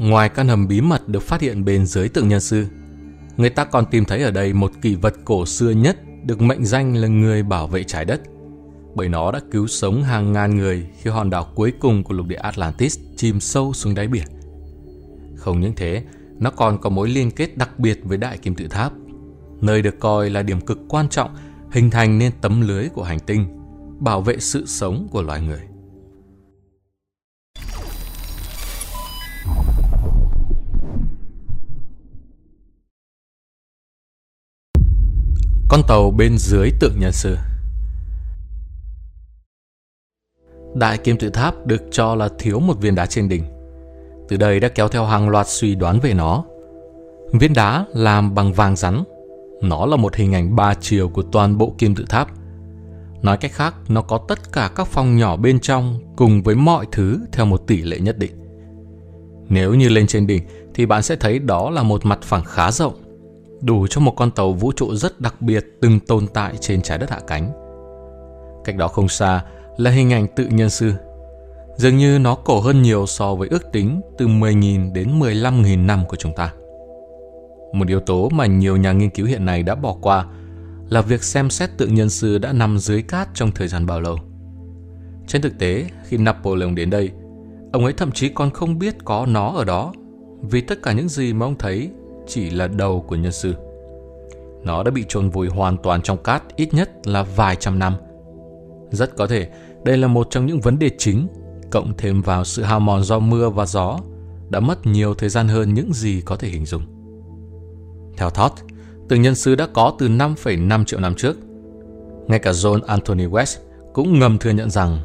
ngoài căn hầm bí mật được phát hiện bên dưới tượng nhân sư, người ta còn tìm thấy ở đây một kỷ vật cổ xưa nhất được mệnh danh là người bảo vệ trái đất. Bởi nó đã cứu sống hàng ngàn người khi hòn đảo cuối cùng của lục địa Atlantis chìm sâu xuống đáy biển. Không những thế, nó còn có mối liên kết đặc biệt với Đại Kim Tự Tháp, nơi được coi là điểm cực quan trọng hình thành nên tấm lưới của hành tinh, bảo vệ sự sống của loài người. Con tàu bên dưới tượng nhân sư Đại kim tự tháp được cho là thiếu một viên đá trên đỉnh. Từ đây đã kéo theo hàng loạt suy đoán về nó. Viên đá làm bằng vàng rắn. Nó là một hình ảnh ba chiều của toàn bộ kim tự tháp. Nói cách khác, nó có tất cả các phòng nhỏ bên trong cùng với mọi thứ theo một tỷ lệ nhất định. Nếu như lên trên đỉnh thì bạn sẽ thấy đó là một mặt phẳng khá rộng, đủ cho một con tàu vũ trụ rất đặc biệt từng tồn tại trên trái đất hạ cánh. Cách đó không xa là hình ảnh tự nhân sư. Dường như nó cổ hơn nhiều so với ước tính từ 10.000 đến 15.000 năm của chúng ta. Một yếu tố mà nhiều nhà nghiên cứu hiện nay đã bỏ qua là việc xem xét tự nhân sư đã nằm dưới cát trong thời gian bao lâu. Trên thực tế, khi Napoleon đến đây, ông ấy thậm chí còn không biết có nó ở đó, vì tất cả những gì mà ông thấy chỉ là đầu của nhân sư. Nó đã bị chôn vùi hoàn toàn trong cát ít nhất là vài trăm năm. Rất có thể đây là một trong những vấn đề chính, cộng thêm vào sự hao mòn do mưa và gió, đã mất nhiều thời gian hơn những gì có thể hình dung. Theo Thoth, từng nhân sư đã có từ 5,5 triệu năm trước. Ngay cả John Anthony West cũng ngầm thừa nhận rằng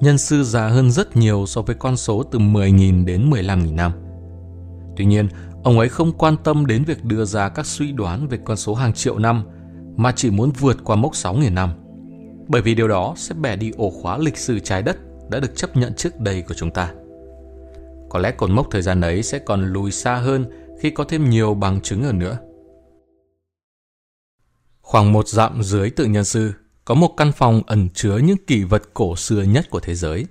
nhân sư già hơn rất nhiều so với con số từ 10.000 đến 15.000 năm. Tuy nhiên, ông ấy không quan tâm đến việc đưa ra các suy đoán về con số hàng triệu năm, mà chỉ muốn vượt qua mốc 6.000 năm bởi vì điều đó sẽ bẻ đi ổ khóa lịch sử trái đất đã được chấp nhận trước đây của chúng ta. Có lẽ cột mốc thời gian ấy sẽ còn lùi xa hơn khi có thêm nhiều bằng chứng hơn nữa. Khoảng một dặm dưới tự nhân sư có một căn phòng ẩn chứa những kỷ vật cổ xưa nhất của thế giới.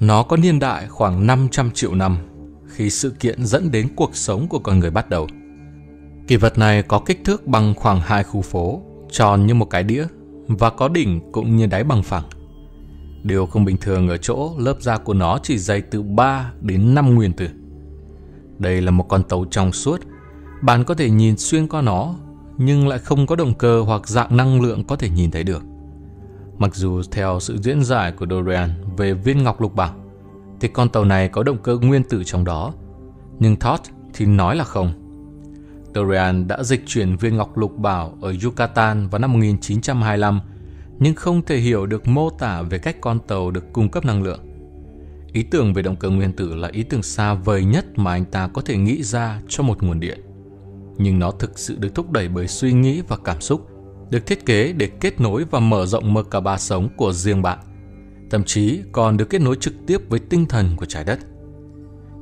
Nó có niên đại khoảng 500 triệu năm khi sự kiện dẫn đến cuộc sống của con người bắt đầu. Kỳ vật này có kích thước bằng khoảng hai khu phố, tròn như một cái đĩa và có đỉnh cũng như đáy bằng phẳng. Điều không bình thường ở chỗ lớp da của nó chỉ dày từ 3 đến 5 nguyên tử. Đây là một con tàu trong suốt, bạn có thể nhìn xuyên qua nó, nhưng lại không có động cơ hoặc dạng năng lượng có thể nhìn thấy được. Mặc dù theo sự diễn giải của Dorian về viên ngọc lục bảo, thì con tàu này có động cơ nguyên tử trong đó, nhưng Thoth thì nói là không. Dorian đã dịch chuyển viên ngọc lục bảo ở Yucatan vào năm 1925, nhưng không thể hiểu được mô tả về cách con tàu được cung cấp năng lượng. Ý tưởng về động cơ nguyên tử là ý tưởng xa vời nhất mà anh ta có thể nghĩ ra cho một nguồn điện. Nhưng nó thực sự được thúc đẩy bởi suy nghĩ và cảm xúc, được thiết kế để kết nối và mở rộng mơ cả ba sống của riêng bạn. Thậm chí còn được kết nối trực tiếp với tinh thần của trái đất.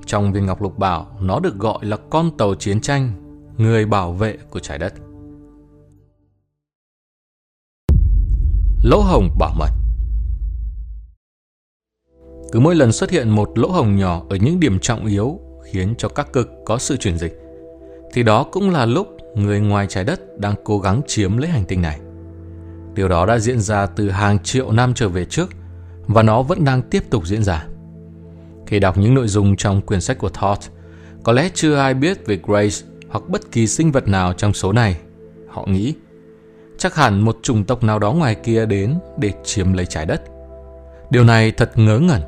Trong viên ngọc lục bảo, nó được gọi là con tàu chiến tranh người bảo vệ của trái đất. Lỗ hồng bảo mật Cứ mỗi lần xuất hiện một lỗ hồng nhỏ ở những điểm trọng yếu khiến cho các cực có sự chuyển dịch, thì đó cũng là lúc người ngoài trái đất đang cố gắng chiếm lấy hành tinh này. Điều đó đã diễn ra từ hàng triệu năm trở về trước và nó vẫn đang tiếp tục diễn ra. Khi đọc những nội dung trong quyển sách của Todd, có lẽ chưa ai biết về Grace hoặc bất kỳ sinh vật nào trong số này. Họ nghĩ, chắc hẳn một chủng tộc nào đó ngoài kia đến để chiếm lấy trái đất. Điều này thật ngớ ngẩn.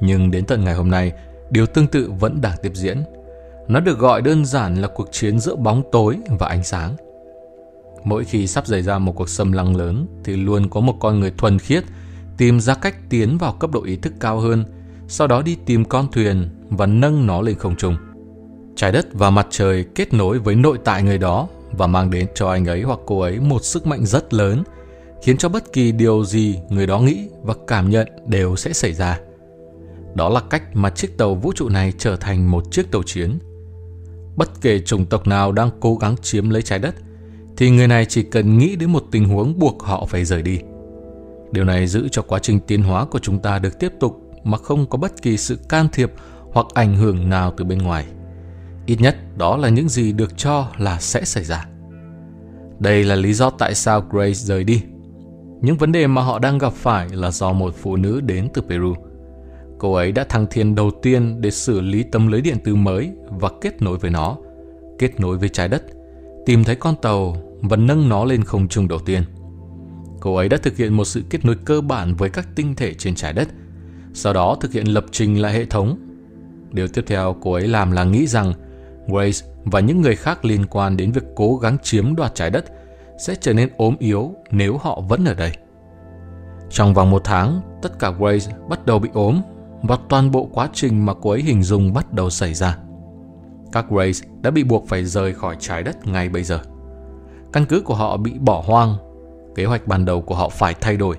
Nhưng đến tận ngày hôm nay, điều tương tự vẫn đang tiếp diễn. Nó được gọi đơn giản là cuộc chiến giữa bóng tối và ánh sáng. Mỗi khi sắp xảy ra một cuộc xâm lăng lớn thì luôn có một con người thuần khiết tìm ra cách tiến vào cấp độ ý thức cao hơn, sau đó đi tìm con thuyền và nâng nó lên không trung. Trái đất và mặt trời kết nối với nội tại người đó và mang đến cho anh ấy hoặc cô ấy một sức mạnh rất lớn, khiến cho bất kỳ điều gì người đó nghĩ và cảm nhận đều sẽ xảy ra. Đó là cách mà chiếc tàu vũ trụ này trở thành một chiếc tàu chiến. Bất kể chủng tộc nào đang cố gắng chiếm lấy trái đất, thì người này chỉ cần nghĩ đến một tình huống buộc họ phải rời đi. Điều này giữ cho quá trình tiến hóa của chúng ta được tiếp tục mà không có bất kỳ sự can thiệp hoặc ảnh hưởng nào từ bên ngoài. Ít nhất đó là những gì được cho là sẽ xảy ra. Đây là lý do tại sao Grace rời đi. Những vấn đề mà họ đang gặp phải là do một phụ nữ đến từ Peru. Cô ấy đã thăng thiên đầu tiên để xử lý tấm lưới điện tử mới và kết nối với nó, kết nối với trái đất, tìm thấy con tàu và nâng nó lên không trung đầu tiên. Cô ấy đã thực hiện một sự kết nối cơ bản với các tinh thể trên trái đất, sau đó thực hiện lập trình lại hệ thống. Điều tiếp theo cô ấy làm là nghĩ rằng Grace và những người khác liên quan đến việc cố gắng chiếm đoạt trái đất sẽ trở nên ốm yếu nếu họ vẫn ở đây. Trong vòng một tháng, tất cả Grace bắt đầu bị ốm và toàn bộ quá trình mà cô ấy hình dung bắt đầu xảy ra. Các Grace đã bị buộc phải rời khỏi trái đất ngay bây giờ. Căn cứ của họ bị bỏ hoang, kế hoạch ban đầu của họ phải thay đổi.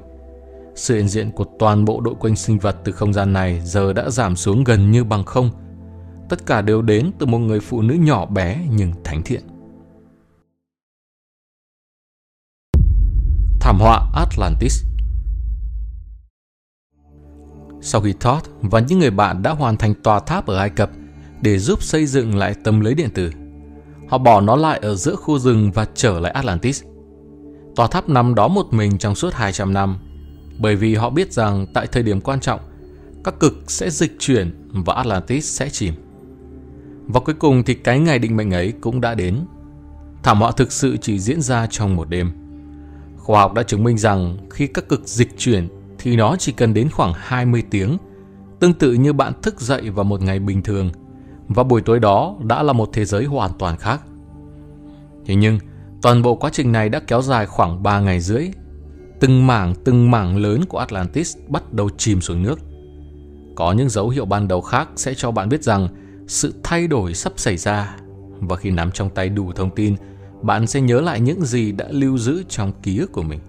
Sự hiện diện của toàn bộ đội quanh sinh vật từ không gian này giờ đã giảm xuống gần như bằng không. Tất cả đều đến từ một người phụ nữ nhỏ bé nhưng thánh thiện. Thảm họa Atlantis Sau khi Todd và những người bạn đã hoàn thành tòa tháp ở Ai Cập để giúp xây dựng lại tấm lưới điện tử, họ bỏ nó lại ở giữa khu rừng và trở lại Atlantis. Tòa tháp nằm đó một mình trong suốt 200 năm, bởi vì họ biết rằng tại thời điểm quan trọng, các cực sẽ dịch chuyển và Atlantis sẽ chìm. Và cuối cùng thì cái ngày định mệnh ấy cũng đã đến. Thảm họa thực sự chỉ diễn ra trong một đêm. Khoa học đã chứng minh rằng khi các cực dịch chuyển thì nó chỉ cần đến khoảng 20 tiếng, tương tự như bạn thức dậy vào một ngày bình thường, và buổi tối đó đã là một thế giới hoàn toàn khác. Thế nhưng, toàn bộ quá trình này đã kéo dài khoảng 3 ngày rưỡi. Từng mảng từng mảng lớn của Atlantis bắt đầu chìm xuống nước. Có những dấu hiệu ban đầu khác sẽ cho bạn biết rằng sự thay đổi sắp xảy ra và khi nắm trong tay đủ thông tin, bạn sẽ nhớ lại những gì đã lưu giữ trong ký ức của mình.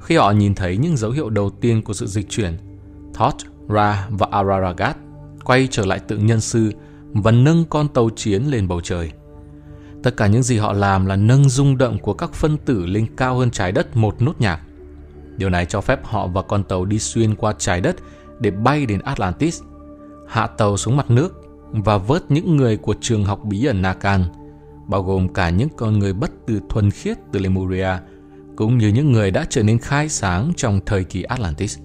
Khi họ nhìn thấy những dấu hiệu đầu tiên của sự dịch chuyển, Thoth, Ra và Araragat quay trở lại tự nhân sư và nâng con tàu chiến lên bầu trời. Tất cả những gì họ làm là nâng rung động của các phân tử lên cao hơn trái đất một nốt nhạc. Điều này cho phép họ và con tàu đi xuyên qua trái đất để bay đến Atlantis, hạ tàu xuống mặt nước và vớt những người của trường học bí ẩn Nakan, bao gồm cả những con người bất tử thuần khiết từ Lemuria, cũng như những người đã trở nên khai sáng trong thời kỳ Atlantis.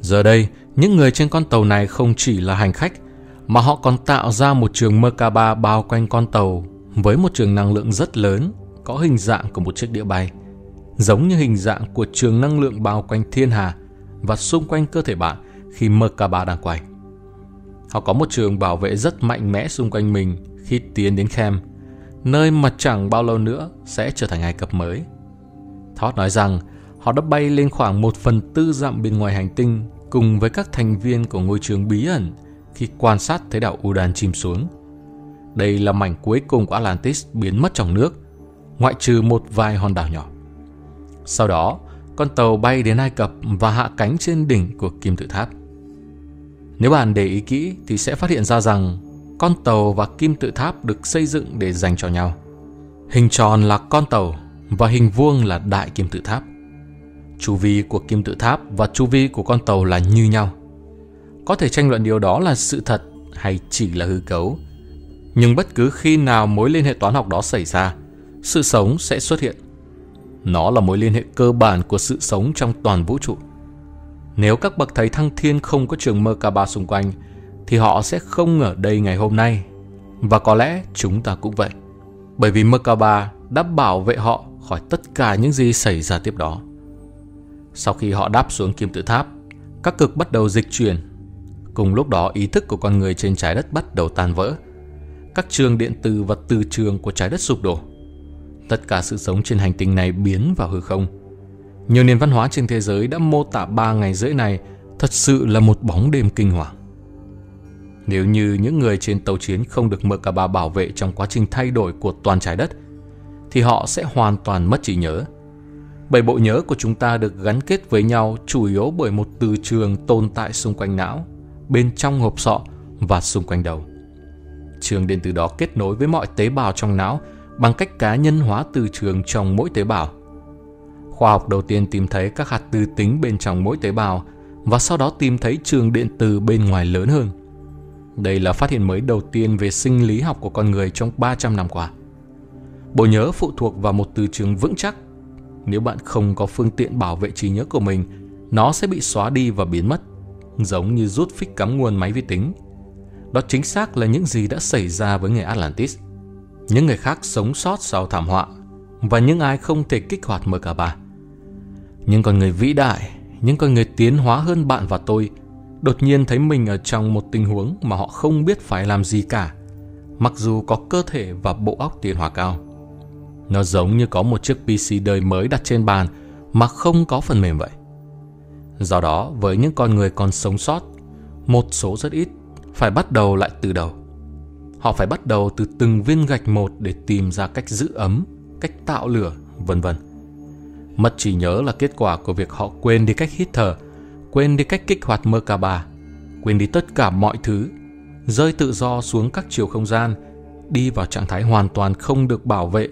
Giờ đây, những người trên con tàu này không chỉ là hành khách, mà họ còn tạo ra một trường Merkaba bao quanh con tàu với một trường năng lượng rất lớn có hình dạng của một chiếc đĩa bay, giống như hình dạng của trường năng lượng bao quanh thiên hà và xung quanh cơ thể bạn khi Merkaba đang quay. Họ có một trường bảo vệ rất mạnh mẽ xung quanh mình khi tiến đến Khem, nơi mà chẳng bao lâu nữa sẽ trở thành Ai Cập mới. Thoth nói rằng họ đã bay lên khoảng một phần tư dặm bên ngoài hành tinh cùng với các thành viên của ngôi trường bí ẩn khi quan sát thấy đảo Udan chìm xuống. Đây là mảnh cuối cùng của Atlantis biến mất trong nước, ngoại trừ một vài hòn đảo nhỏ. Sau đó, con tàu bay đến Ai Cập và hạ cánh trên đỉnh của kim tự tháp. Nếu bạn để ý kỹ thì sẽ phát hiện ra rằng con tàu và kim tự tháp được xây dựng để dành cho nhau. Hình tròn là con tàu và hình vuông là đại kim tự tháp. Chu vi của kim tự tháp và chu vi của con tàu là như nhau. Có thể tranh luận điều đó là sự thật hay chỉ là hư cấu. Nhưng bất cứ khi nào mối liên hệ toán học đó xảy ra, sự sống sẽ xuất hiện. Nó là mối liên hệ cơ bản của sự sống trong toàn vũ trụ. Nếu các bậc thầy thăng thiên không có trường Merkaba xung quanh, thì họ sẽ không ở đây ngày hôm nay. Và có lẽ chúng ta cũng vậy. Bởi vì Merkaba đã bảo vệ họ khỏi tất cả những gì xảy ra tiếp đó. Sau khi họ đáp xuống kim tự tháp, các cực bắt đầu dịch chuyển. Cùng lúc đó ý thức của con người trên trái đất bắt đầu tan vỡ. Các trường điện từ và từ trường của trái đất sụp đổ. Tất cả sự sống trên hành tinh này biến vào hư không. Nhiều nền văn hóa trên thế giới đã mô tả ba ngày rưỡi này thật sự là một bóng đêm kinh hoàng. Nếu như những người trên tàu chiến không được Merkaba bảo vệ trong quá trình thay đổi của toàn trái đất, thì họ sẽ hoàn toàn mất trí nhớ. Bảy bộ nhớ của chúng ta được gắn kết với nhau chủ yếu bởi một từ trường tồn tại xung quanh não, bên trong hộp sọ và xung quanh đầu. Trường điện từ đó kết nối với mọi tế bào trong não bằng cách cá nhân hóa từ trường trong mỗi tế bào. Khoa học đầu tiên tìm thấy các hạt tư tính bên trong mỗi tế bào và sau đó tìm thấy trường điện từ bên ngoài lớn hơn. đây là phát hiện mới đầu tiên về sinh lý học của con người trong 300 năm qua. Bộ nhớ phụ thuộc vào một từ trường vững chắc. Nếu bạn không có phương tiện bảo vệ trí nhớ của mình, nó sẽ bị xóa đi và biến mất, giống như rút phích cắm nguồn máy vi tính. Đó chính xác là những gì đã xảy ra với người Atlantis. Những người khác sống sót sau thảm họa và những ai không thể kích hoạt MK3. Nhưng con người vĩ đại, những con người tiến hóa hơn bạn và tôi đột nhiên thấy mình ở trong một tình huống mà họ không biết phải làm gì cả, mặc dù có cơ thể và bộ óc tiến hóa cao. Nó giống như có một chiếc PC đời mới đặt trên bàn mà không có phần mềm vậy. Do đó, với những con người còn sống sót, một số rất ít phải bắt đầu lại từ đầu. Họ phải bắt đầu từ từng viên gạch một để tìm ra cách giữ ấm, cách tạo lửa, vân vân. Mất trí nhớ là kết quả của việc họ quên đi cách hít thở, quên đi cách kích hoạt MK3, quên đi tất cả mọi thứ, rơi tự do xuống các chiều không gian, đi vào trạng thái hoàn toàn không được bảo vệ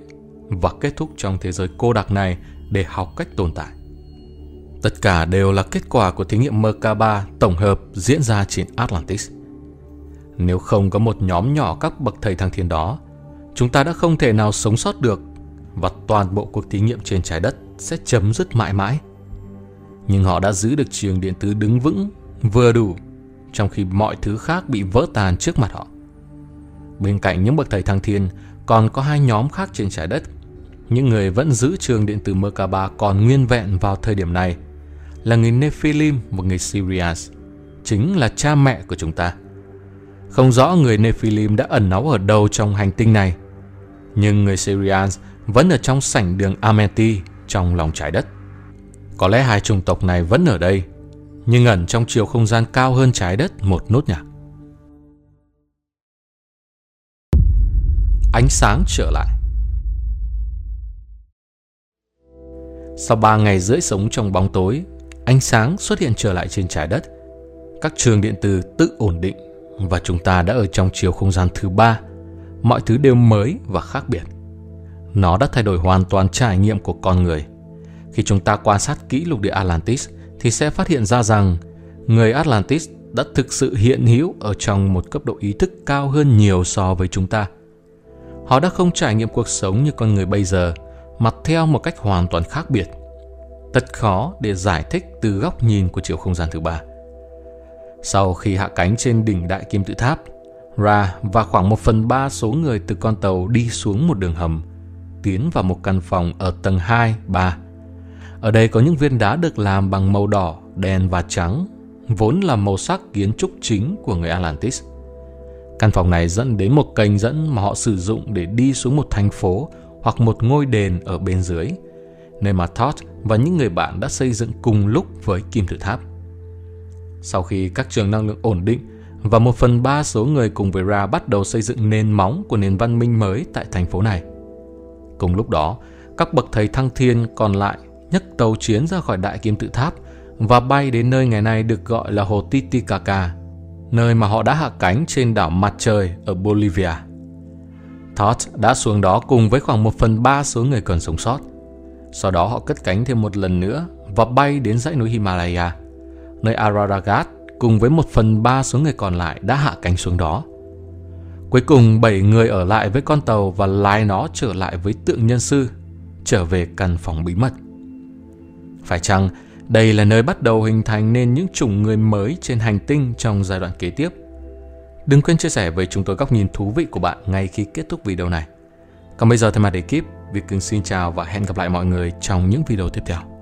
và kết thúc trong thế giới cô đặc này để học cách tồn tại. Tất cả đều là kết quả của thí nghiệm MK3 tổng hợp diễn ra trên Atlantis. Nếu không có một nhóm nhỏ các bậc thầy thăng thiên đó, chúng ta đã không thể nào sống sót được và toàn bộ cuộc thí nghiệm trên trái đất sẽ chấm dứt mãi mãi. Nhưng họ đã giữ được trường điện tử đứng vững, vừa đủ, trong khi mọi thứ khác bị vỡ tan trước mặt họ. Bên cạnh những bậc thầy thăng thiên, còn có hai nhóm khác trên trái đất. Những người vẫn giữ trường điện tử Merkaba còn nguyên vẹn vào thời điểm này là người Nephilim và người Syrians, chính là cha mẹ của chúng ta. Không rõ người Nephilim đã ẩn náu ở đâu trong hành tinh này, nhưng người Syrians vẫn ở trong sảnh đường Amenti trong lòng trái đất. Có lẽ hai chủng tộc này vẫn ở đây, nhưng ẩn trong chiều không gian cao hơn trái đất một nốt nhạc. Ánh sáng trở lại Sau ba ngày rưỡi sống trong bóng tối, ánh sáng xuất hiện trở lại trên trái đất. Các trường điện tử tự ổn định và chúng ta đã ở trong chiều không gian thứ ba. Mọi thứ đều mới và khác biệt. Nó đã thay đổi hoàn toàn trải nghiệm của con người. Khi chúng ta quan sát kỹ lục địa Atlantis thì sẽ phát hiện ra rằng người Atlantis đã thực sự hiện hữu ở trong một cấp độ ý thức cao hơn nhiều so với chúng ta. Họ đã không trải nghiệm cuộc sống như con người bây giờ, mà theo một cách hoàn toàn khác biệt. Thật khó để giải thích từ góc nhìn của chiều không gian thứ ba. Sau khi hạ cánh trên đỉnh đại kim tự tháp, Ra và khoảng một phần ba số người từ con tàu đi xuống một đường hầm, tiến vào một căn phòng ở tầng 2, 3. Ở đây có những viên đá được làm bằng màu đỏ, đen và trắng, vốn là màu sắc kiến trúc chính của người Atlantis. Căn phòng này dẫn đến một kênh dẫn mà họ sử dụng để đi xuống một thành phố hoặc một ngôi đền ở bên dưới, nơi mà Todd và những người bạn đã xây dựng cùng lúc với kim tự tháp. Sau khi các trường năng lượng ổn định và một phần ba số người cùng với Ra bắt đầu xây dựng nền móng của nền văn minh mới tại thành phố này. Cùng lúc đó, các bậc thầy thăng thiên còn lại nhấc tàu chiến ra khỏi đại kim tự tháp và bay đến nơi ngày nay được gọi là hồ Titicaca, nơi mà họ đã hạ cánh trên đảo Mặt Trời ở Bolivia. Todd đã xuống đó cùng với khoảng một phần ba số người còn sống sót. Sau đó họ cất cánh thêm một lần nữa và bay đến dãy núi Himalaya, nơi Ararat cùng với một phần ba số người còn lại đã hạ cánh xuống đó. Cuối cùng, bảy người ở lại với con tàu và lái nó trở lại với tượng nhân sư, trở về căn phòng bí mật. Phải chăng đây là nơi bắt đầu hình thành nên những chủng người mới trên hành tinh trong giai đoạn kế tiếp? Đừng quên chia sẻ với chúng tôi góc nhìn thú vị của bạn ngay khi kết thúc video này. Còn bây giờ thay mặt ekip, Việt Cường xin chào và hẹn gặp lại mọi người trong những video tiếp theo.